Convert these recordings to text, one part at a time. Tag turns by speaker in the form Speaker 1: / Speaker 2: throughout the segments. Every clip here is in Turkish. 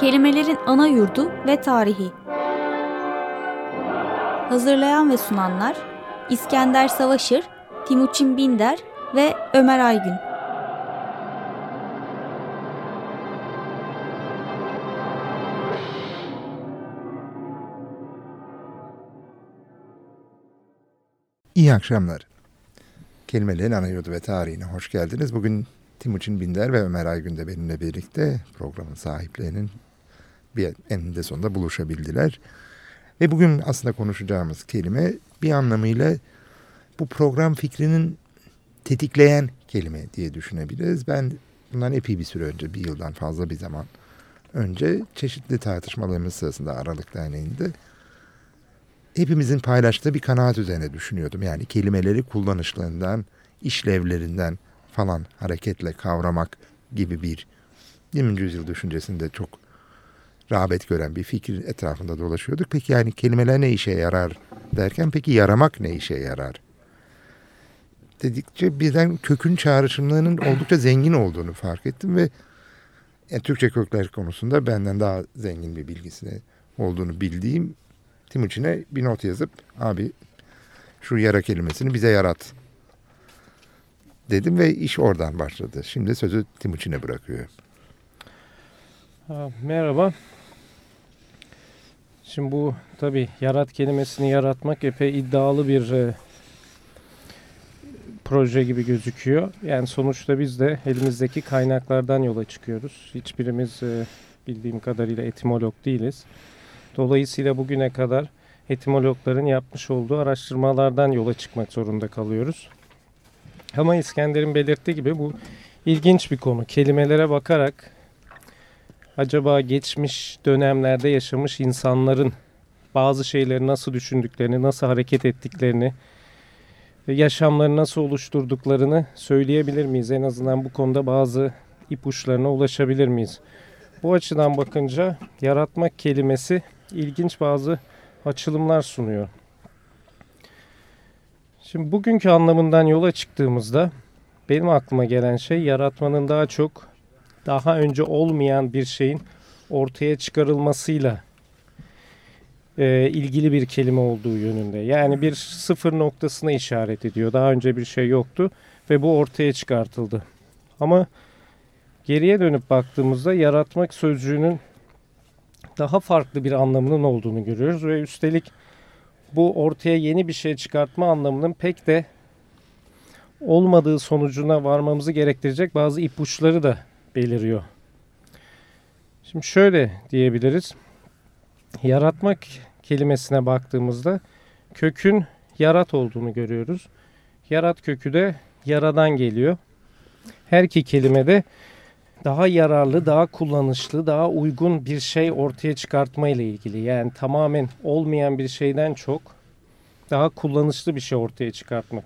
Speaker 1: Kelimelerin ana yurdu ve tarihi. Hazırlayan ve sunanlar İskender Savaşır, Timuçin Binder ve Ömer Aygün.
Speaker 2: İyi akşamlar. Kelimelerin ana yurdu ve tarihine hoş geldiniz. Bugün Timuçin Binder ve Ömer Aygün de benimle birlikte programın sahiplerinin bir eninde sonunda buluşabildiler. Ve bugün aslında konuşacağımız kelime bir anlamıyla bu program fikrinin tetikleyen kelime diye düşünebiliriz. Ben bundan epey bir süre önce, bir yıldan fazla bir zaman önce çeşitli tartışmalarımız sırasında Aralık Derneği'nde hepimizin paylaştığı bir kanaat üzerine düşünüyordum. Yani kelimeleri kullanışlarından, işlevlerinden falan hareketle kavramak gibi bir 20. yüzyıl düşüncesinde çok rağbet gören bir fikir etrafında dolaşıyorduk. Peki yani kelimeler ne işe yarar derken peki yaramak ne işe yarar? Dedikçe birden kökün çağrışımlarının oldukça zengin olduğunu fark ettim ve yani Türkçe kökler konusunda benden daha zengin bir bilgisine olduğunu bildiğim Timuçin'e bir not yazıp abi şu yara kelimesini bize yarat dedim ve iş oradan başladı. Şimdi sözü Timuçin'e bırakıyorum.
Speaker 3: Merhaba. Şimdi bu tabi yarat kelimesini yaratmak epey iddialı bir e, proje gibi gözüküyor. Yani sonuçta biz de elimizdeki kaynaklardan yola çıkıyoruz. Hiçbirimiz e, bildiğim kadarıyla etimolog değiliz. Dolayısıyla bugüne kadar etimologların yapmış olduğu araştırmalardan yola çıkmak zorunda kalıyoruz. Ama İskender'in belirttiği gibi bu ilginç bir konu. Kelimelere bakarak acaba geçmiş dönemlerde yaşamış insanların bazı şeyleri nasıl düşündüklerini, nasıl hareket ettiklerini, yaşamlarını nasıl oluşturduklarını söyleyebilir miyiz? En azından bu konuda bazı ipuçlarına ulaşabilir miyiz? Bu açıdan bakınca yaratmak kelimesi ilginç bazı açılımlar sunuyor. Şimdi bugünkü anlamından yola çıktığımızda benim aklıma gelen şey yaratmanın daha çok daha önce olmayan bir şeyin ortaya çıkarılmasıyla e, ilgili bir kelime olduğu yönünde. Yani bir sıfır noktasına işaret ediyor. Daha önce bir şey yoktu ve bu ortaya çıkartıldı. Ama geriye dönüp baktığımızda yaratmak sözcüğünün daha farklı bir anlamının olduğunu görüyoruz ve üstelik bu ortaya yeni bir şey çıkartma anlamının pek de olmadığı sonucuna varmamızı gerektirecek bazı ipuçları da beliriyor. Şimdi şöyle diyebiliriz. Yaratmak kelimesine baktığımızda kökün yarat olduğunu görüyoruz. Yarat kökü de yaradan geliyor. Her iki kelimede daha yararlı, daha kullanışlı, daha uygun bir şey ortaya çıkartma ile ilgili. Yani tamamen olmayan bir şeyden çok daha kullanışlı bir şey ortaya çıkartmak.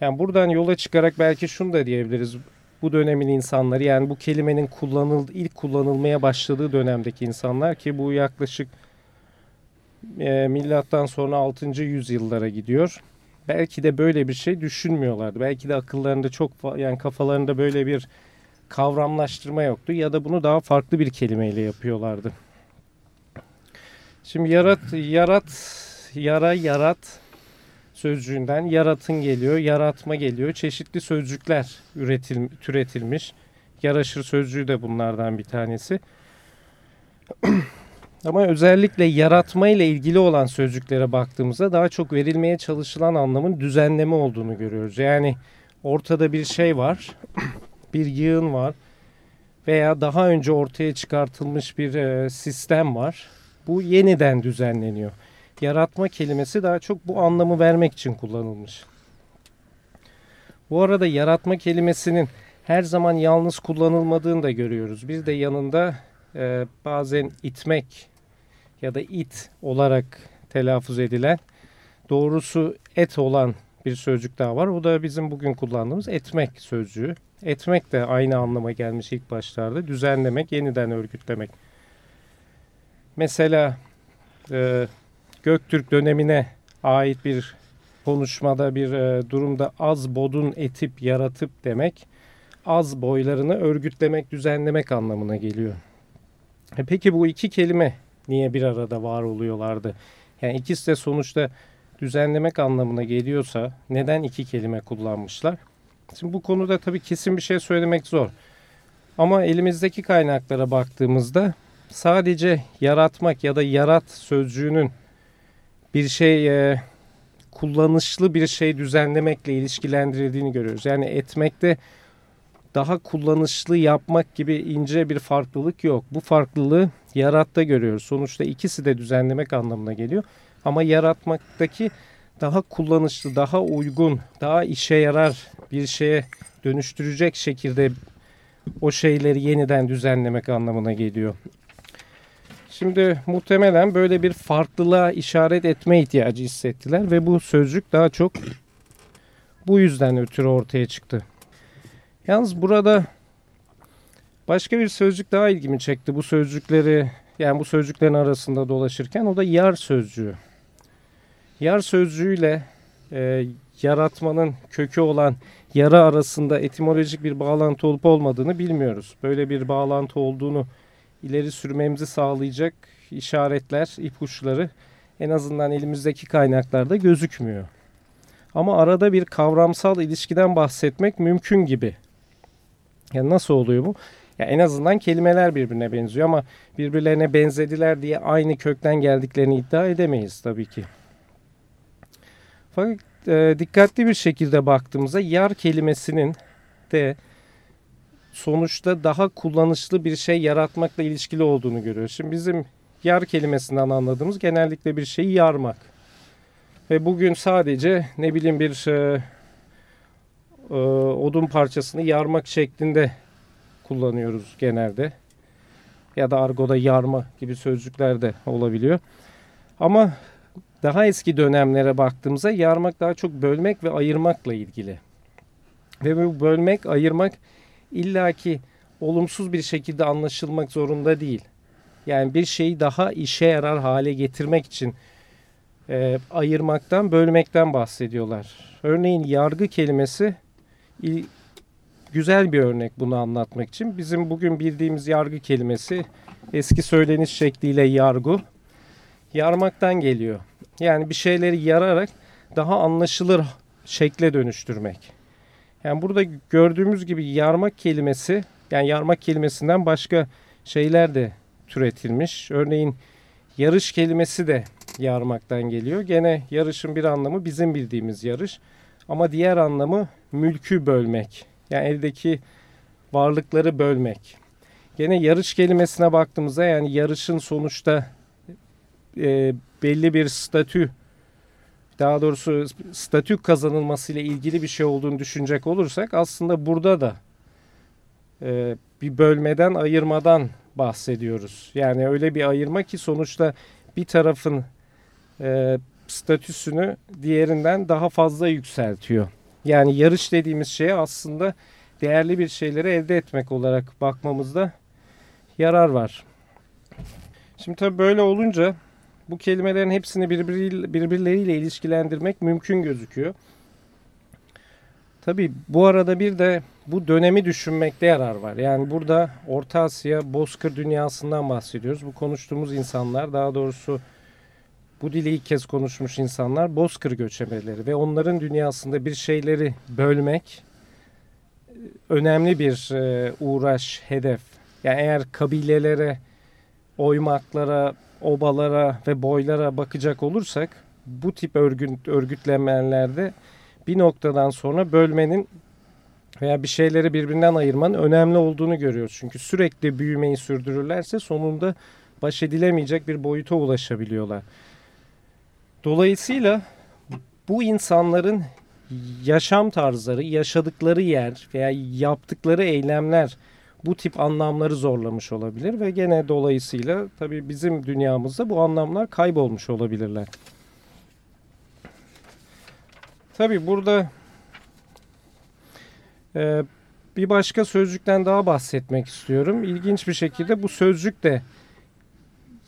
Speaker 3: Yani buradan yola çıkarak belki şunu da diyebiliriz. Bu dönemin insanları yani bu kelimenin kullanıldığı, ilk kullanılmaya başladığı dönemdeki insanlar ki bu yaklaşık e, milattan sonra 6. yüzyıllara gidiyor. Belki de böyle bir şey düşünmüyorlardı. Belki de akıllarında çok yani kafalarında böyle bir kavramlaştırma yoktu ya da bunu daha farklı bir kelimeyle yapıyorlardı. Şimdi yarat, yarat, yara, yarat sözcüğünden yaratın geliyor, yaratma geliyor. Çeşitli sözcükler üretil, türetilmiş. Yaraşır sözcüğü de bunlardan bir tanesi. Ama özellikle yaratma ile ilgili olan sözcüklere baktığımızda daha çok verilmeye çalışılan anlamın düzenleme olduğunu görüyoruz. Yani ortada bir şey var bir yığın var veya daha önce ortaya çıkartılmış bir e, sistem var. Bu yeniden düzenleniyor. Yaratma kelimesi daha çok bu anlamı vermek için kullanılmış. Bu arada yaratma kelimesinin her zaman yalnız kullanılmadığını da görüyoruz. Bir de yanında e, bazen itmek ya da it olarak telaffuz edilen doğrusu et olan bir sözcük daha var. O da bizim bugün kullandığımız etmek sözcüğü. Etmek de aynı anlama gelmiş ilk başlarda. Düzenlemek, yeniden örgütlemek. Mesela e, Göktürk dönemine ait bir konuşmada bir e, durumda az bodun etip yaratıp demek az boylarını örgütlemek, düzenlemek anlamına geliyor. E peki bu iki kelime niye bir arada var oluyorlardı? Yani ikisi de sonuçta düzenlemek anlamına geliyorsa neden iki kelime kullanmışlar? Şimdi bu konuda tabii kesin bir şey söylemek zor. Ama elimizdeki kaynaklara baktığımızda sadece yaratmak ya da yarat sözcüğünün bir şey e, kullanışlı bir şey düzenlemekle ilişkilendirildiğini görüyoruz. Yani etmekte daha kullanışlı yapmak gibi ince bir farklılık yok. Bu farklılığı yaratta görüyoruz. Sonuçta ikisi de düzenlemek anlamına geliyor. Ama yaratmaktaki daha kullanışlı, daha uygun, daha işe yarar bir şeye dönüştürecek şekilde o şeyleri yeniden düzenlemek anlamına geliyor. Şimdi muhtemelen böyle bir farklılığa işaret etme ihtiyacı hissettiler ve bu sözcük daha çok bu yüzden ötürü ortaya çıktı. Yalnız burada başka bir sözcük daha ilgimi çekti. Bu sözcükleri yani bu sözcüklerin arasında dolaşırken o da yar sözcüğü. Yar sözcüğüyle e, yaratmanın kökü olan yara arasında etimolojik bir bağlantı olup olmadığını bilmiyoruz. Böyle bir bağlantı olduğunu ileri sürmemizi sağlayacak işaretler, ipuçları en azından elimizdeki kaynaklarda gözükmüyor. Ama arada bir kavramsal ilişkiden bahsetmek mümkün gibi. Yani nasıl oluyor bu? Ya en azından kelimeler birbirine benziyor ama birbirlerine benzediler diye aynı kökten geldiklerini iddia edemeyiz tabii ki. Fakat e, dikkatli bir şekilde baktığımızda yar kelimesinin de sonuçta daha kullanışlı bir şey yaratmakla ilişkili olduğunu görüyoruz. Şimdi bizim yar kelimesinden anladığımız genellikle bir şeyi yarmak. Ve bugün sadece ne bileyim bir e, e, odun parçasını yarmak şeklinde kullanıyoruz genelde. Ya da argoda yarma gibi sözcükler de olabiliyor. Ama daha eski dönemlere baktığımızda yarmak daha çok bölmek ve ayırmakla ilgili. Ve bu bölmek, ayırmak illaki olumsuz bir şekilde anlaşılmak zorunda değil. Yani bir şeyi daha işe yarar hale getirmek için e, ayırmaktan, bölmekten bahsediyorlar. Örneğin yargı kelimesi il, güzel bir örnek bunu anlatmak için. Bizim bugün bildiğimiz yargı kelimesi eski söyleniş şekliyle yargı, yarmaktan geliyor. Yani bir şeyleri yararak daha anlaşılır şekle dönüştürmek. Yani burada gördüğümüz gibi yarmak kelimesi yani yarmak kelimesinden başka şeyler de türetilmiş. Örneğin yarış kelimesi de yarmaktan geliyor. Gene yarışın bir anlamı bizim bildiğimiz yarış. Ama diğer anlamı mülkü bölmek. Yani eldeki varlıkları bölmek. Gene yarış kelimesine baktığımızda yani yarışın sonuçta e, belli bir statü daha doğrusu statü kazanılmasıyla ilgili bir şey olduğunu düşünecek olursak aslında burada da e, bir bölmeden ayırmadan bahsediyoruz. Yani öyle bir ayırma ki sonuçta bir tarafın e, statüsünü diğerinden daha fazla yükseltiyor. Yani yarış dediğimiz şeye aslında değerli bir şeyleri elde etmek olarak bakmamızda yarar var. Şimdi tabii böyle olunca bu kelimelerin hepsini birbirleriyle ilişkilendirmek mümkün gözüküyor. Tabi bu arada bir de bu dönemi düşünmekte yarar var. Yani burada Orta Asya, Bozkır dünyasından bahsediyoruz. Bu konuştuğumuz insanlar daha doğrusu bu dili ilk kez konuşmuş insanlar Bozkır göçebeleri ve onların dünyasında bir şeyleri bölmek e, önemli bir e, uğraş, hedef. Yani eğer kabilelere, oymaklara, obalara ve boylara bakacak olursak bu tip örgüt, örgütlenmelerde bir noktadan sonra bölmenin veya bir şeyleri birbirinden ayırmanın önemli olduğunu görüyoruz. Çünkü sürekli büyümeyi sürdürürlerse sonunda baş edilemeyecek bir boyuta ulaşabiliyorlar. Dolayısıyla bu insanların yaşam tarzları, yaşadıkları yer veya yaptıkları eylemler bu tip anlamları zorlamış olabilir ve gene dolayısıyla tabii bizim dünyamızda bu anlamlar kaybolmuş olabilirler. Tabii burada e, bir başka sözcükten daha bahsetmek istiyorum. İlginç bir şekilde bu sözcük de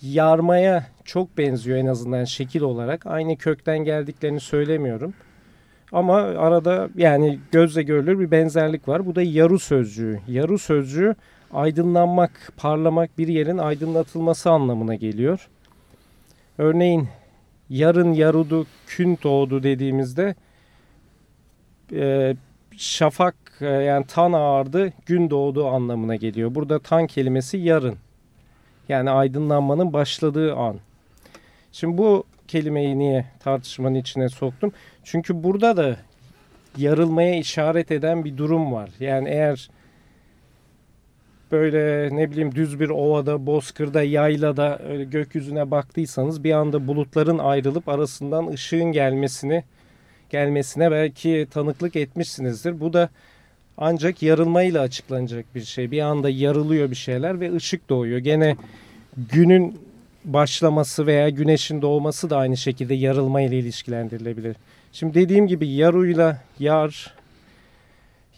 Speaker 3: yarmaya çok benziyor en azından şekil olarak. Aynı kökten geldiklerini söylemiyorum. Ama arada yani gözle görülür bir benzerlik var. Bu da yaru sözcüğü. Yaru sözcüğü aydınlanmak, parlamak bir yerin aydınlatılması anlamına geliyor. Örneğin yarın yarudu kün doğdu dediğimizde e, şafak e, yani tan ağardı gün doğdu anlamına geliyor. Burada tan kelimesi yarın. Yani aydınlanmanın başladığı an. Şimdi bu kelimeyi niye tartışmanın içine soktum? Çünkü burada da yarılmaya işaret eden bir durum var. Yani eğer böyle ne bileyim düz bir ovada, bozkırda, yaylada öyle gökyüzüne baktıysanız bir anda bulutların ayrılıp arasından ışığın gelmesini gelmesine belki tanıklık etmişsinizdir. Bu da ancak yarılmayla açıklanacak bir şey. Bir anda yarılıyor bir şeyler ve ışık doğuyor. Gene günün başlaması veya güneşin doğması da aynı şekilde yarılma ile ilişkilendirilebilir. Şimdi dediğim gibi yaruyla yar,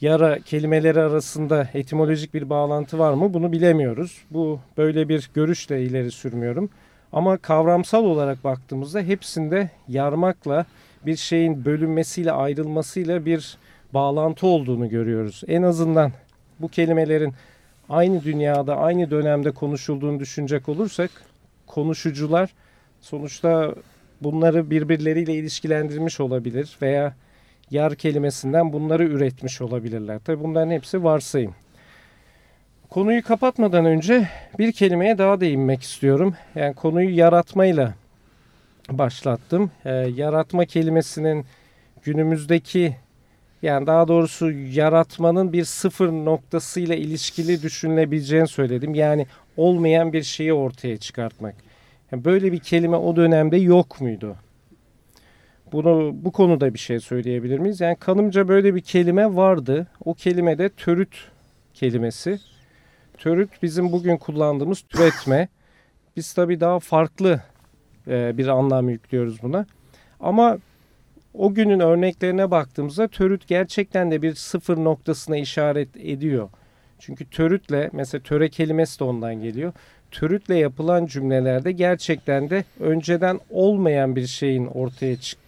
Speaker 3: yara kelimeleri arasında etimolojik bir bağlantı var mı bunu bilemiyoruz. Bu böyle bir görüşle ileri sürmüyorum. Ama kavramsal olarak baktığımızda hepsinde yarmakla bir şeyin bölünmesiyle ayrılmasıyla bir bağlantı olduğunu görüyoruz. En azından bu kelimelerin aynı dünyada aynı dönemde konuşulduğunu düşünecek olursak konuşucular sonuçta bunları birbirleriyle ilişkilendirmiş olabilir veya yar kelimesinden bunları üretmiş olabilirler. Tabi bunların hepsi varsayım. Konuyu kapatmadan önce bir kelimeye daha değinmek istiyorum. Yani konuyu yaratmayla başlattım. Ee, yaratma kelimesinin günümüzdeki yani daha doğrusu yaratmanın bir sıfır noktasıyla ilişkili düşünülebileceğini söyledim. Yani olmayan bir şeyi ortaya çıkartmak. Yani böyle bir kelime o dönemde yok muydu? Bunu bu konuda bir şey söyleyebilir miyiz? Yani kanımca böyle bir kelime vardı. O kelime de törüt kelimesi. Törüt bizim bugün kullandığımız türetme. Biz tabii daha farklı e, bir anlam yüklüyoruz buna. Ama o günün örneklerine baktığımızda törüt gerçekten de bir sıfır noktasına işaret ediyor. Çünkü törütle mesela töre kelimesi de ondan geliyor. Törütle yapılan cümlelerde gerçekten de önceden olmayan bir şeyin ortaya çık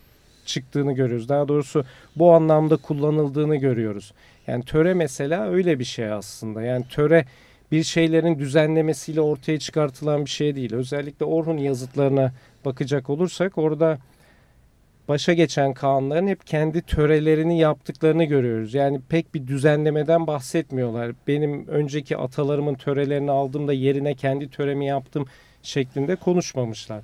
Speaker 3: çıktığını görüyoruz. Daha doğrusu bu anlamda kullanıldığını görüyoruz. Yani töre mesela öyle bir şey aslında. Yani töre bir şeylerin düzenlemesiyle ortaya çıkartılan bir şey değil. Özellikle Orhun yazıtlarına bakacak olursak orada başa geçen kanların hep kendi törelerini yaptıklarını görüyoruz. Yani pek bir düzenlemeden bahsetmiyorlar. Benim önceki atalarımın törelerini aldım da yerine kendi töremi yaptım şeklinde konuşmamışlar.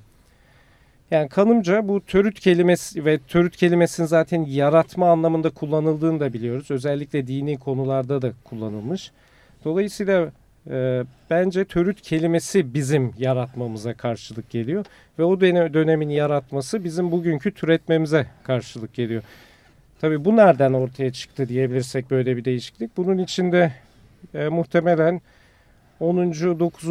Speaker 3: Yani kanımca bu törüt kelimesi ve törüt kelimesinin zaten yaratma anlamında kullanıldığını da biliyoruz. Özellikle dini konularda da kullanılmış. Dolayısıyla e, bence törüt kelimesi bizim yaratmamıza karşılık geliyor. Ve o dönemin yaratması bizim bugünkü türetmemize karşılık geliyor. Tabi bu nereden ortaya çıktı diyebilirsek böyle bir değişiklik. Bunun içinde e, muhtemelen 10. 9.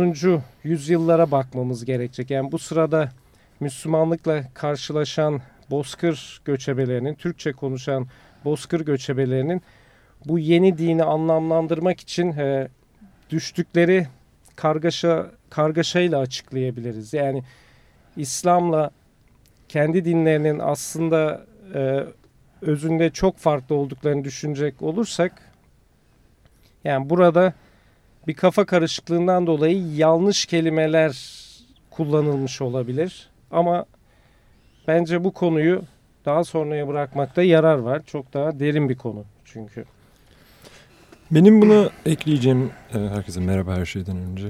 Speaker 3: yüzyıllara bakmamız gerekecek. Yani bu sırada Müslümanlıkla karşılaşan bozkır göçebelerinin, Türkçe konuşan bozkır göçebelerinin bu yeni dini anlamlandırmak için e, düştükleri kargaşa kargaşayla açıklayabiliriz. Yani İslam'la kendi dinlerinin aslında e, özünde çok farklı olduklarını düşünecek olursak yani burada bir kafa karışıklığından dolayı yanlış kelimeler kullanılmış olabilir. Ama bence bu konuyu daha sonraya bırakmakta yarar var. Çok daha derin bir konu çünkü.
Speaker 4: Benim buna ekleyeceğim, e, herkese merhaba her şeyden önce.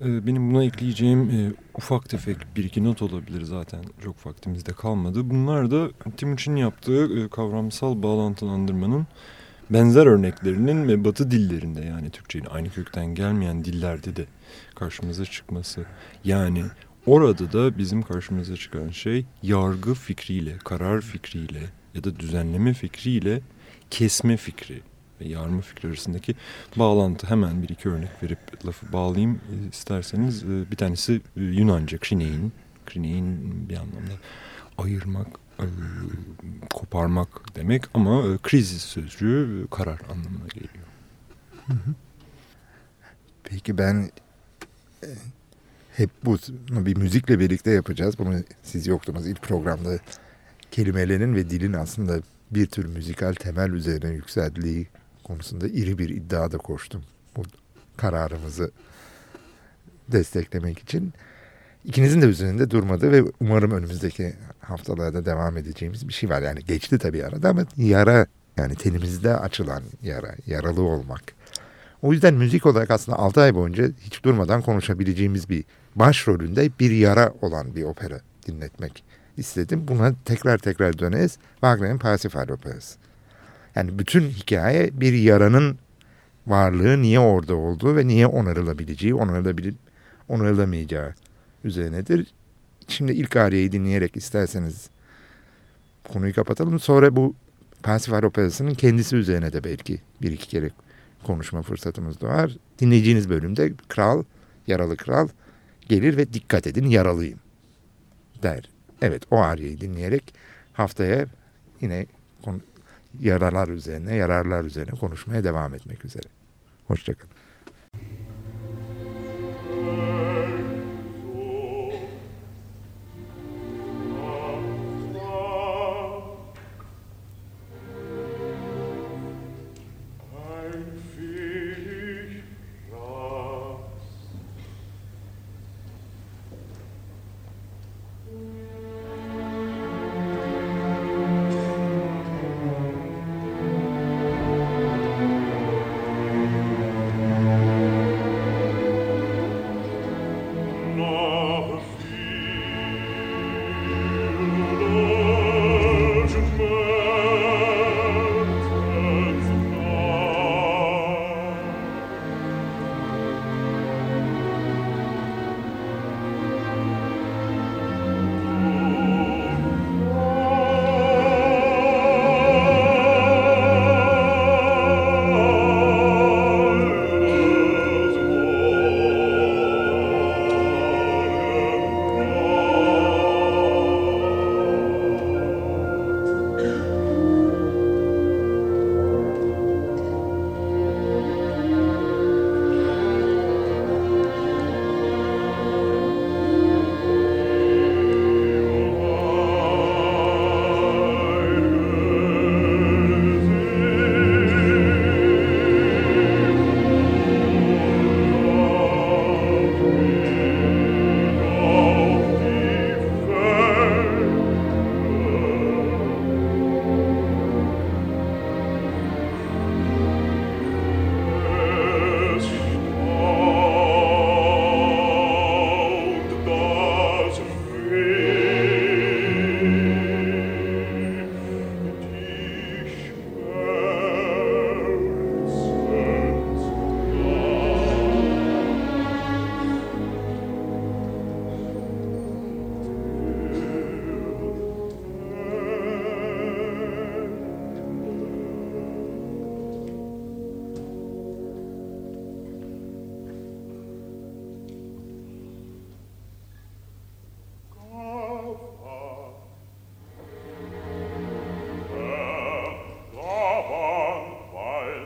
Speaker 4: E, benim buna ekleyeceğim e, ufak tefek bir iki not olabilir zaten çok vaktimizde kalmadı. Bunlar da Timuçin'in yaptığı kavramsal bağlantılandırmanın benzer örneklerinin ve batı dillerinde yani Türkçe'nin aynı kökten gelmeyen dillerde de karşımıza çıkması. Yani orada da bizim karşımıza çıkan şey yargı fikriyle, karar fikriyle ya da düzenleme fikriyle kesme fikri ve yarma fikri arasındaki bağlantı hemen bir iki örnek verip lafı bağlayayım e, isterseniz. E, bir tanesi e, Yunanca krinein. Krinein bir anlamda ayırmak, koparmak demek ama kriz sözcüğü karar anlamına geliyor.
Speaker 2: Peki ben hep bu bir müzikle birlikte yapacağız. Bunu siz yoktunuz ilk programda kelimelerin ve dilin aslında bir tür müzikal temel üzerine yükseldiği konusunda iri bir iddiada koştum. Bu kararımızı desteklemek için. İkinizin de üzerinde durmadığı ve umarım önümüzdeki haftalarda devam edeceğimiz bir şey var. Yani geçti tabii arada ama yara yani tenimizde açılan yara, yaralı olmak. O yüzden müzik olarak aslında 6 ay boyunca hiç durmadan konuşabileceğimiz bir başrolünde bir yara olan bir opera dinletmek istedim. Buna tekrar tekrar döneriz. Wagner'in Parsifal Operası. Yani bütün hikaye bir yaranın varlığı niye orada olduğu ve niye onarılabileceği, onarılabilir, onarılamayacağı üzerinedir. Şimdi ilk ariyeyi dinleyerek isterseniz konuyu kapatalım. Sonra bu Parsifal Operası'nın kendisi üzerine de belki bir iki kere konuşma fırsatımız doğar. Dinleyeceğiniz bölümde kral, yaralı kral gelir ve dikkat edin yaralıyım der. Evet o ariyeyi dinleyerek haftaya yine yaralar üzerine, yararlar üzerine konuşmaya devam etmek üzere. Hoşçakalın.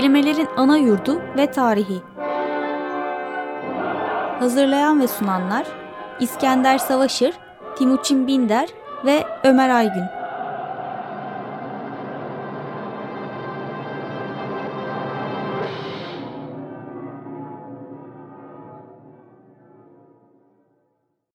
Speaker 1: Kelimelerin ana yurdu ve tarihi. Hazırlayan ve sunanlar İskender Savaşır, Timuçin Binder ve Ömer Aygün.